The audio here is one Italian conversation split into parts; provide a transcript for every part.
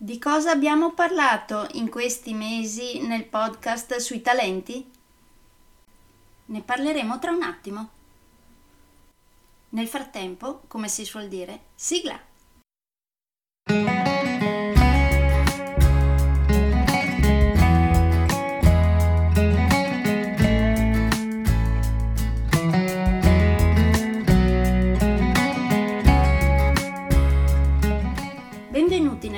Di cosa abbiamo parlato in questi mesi nel podcast sui talenti? Ne parleremo tra un attimo. Nel frattempo, come si suol dire, sigla!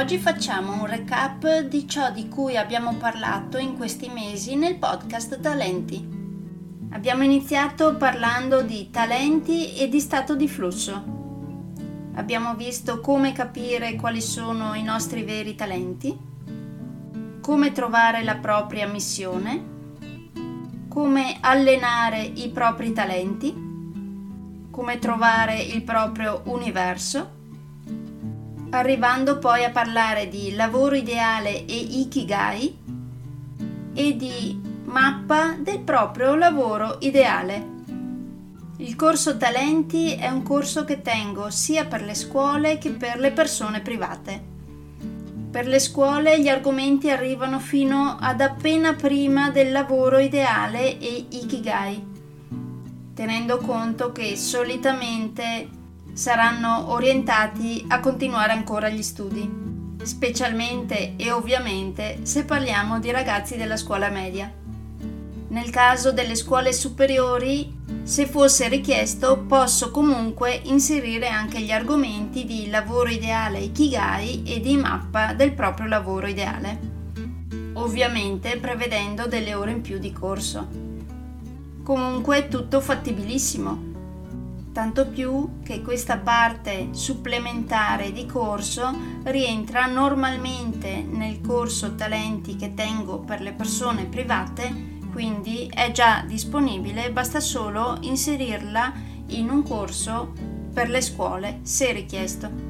Oggi facciamo un recap di ciò di cui abbiamo parlato in questi mesi nel podcast Talenti. Abbiamo iniziato parlando di talenti e di stato di flusso. Abbiamo visto come capire quali sono i nostri veri talenti, come trovare la propria missione, come allenare i propri talenti, come trovare il proprio universo arrivando poi a parlare di lavoro ideale e ikigai e di mappa del proprio lavoro ideale. Il corso Talenti è un corso che tengo sia per le scuole che per le persone private. Per le scuole gli argomenti arrivano fino ad appena prima del lavoro ideale e ikigai, tenendo conto che solitamente saranno orientati a continuare ancora gli studi, specialmente e ovviamente se parliamo di ragazzi della scuola media. Nel caso delle scuole superiori, se fosse richiesto, posso comunque inserire anche gli argomenti di lavoro ideale Ikigai e di mappa del proprio lavoro ideale, ovviamente prevedendo delle ore in più di corso. Comunque tutto fattibilissimo tanto più che questa parte supplementare di corso rientra normalmente nel corso talenti che tengo per le persone private, quindi è già disponibile, basta solo inserirla in un corso per le scuole se richiesto.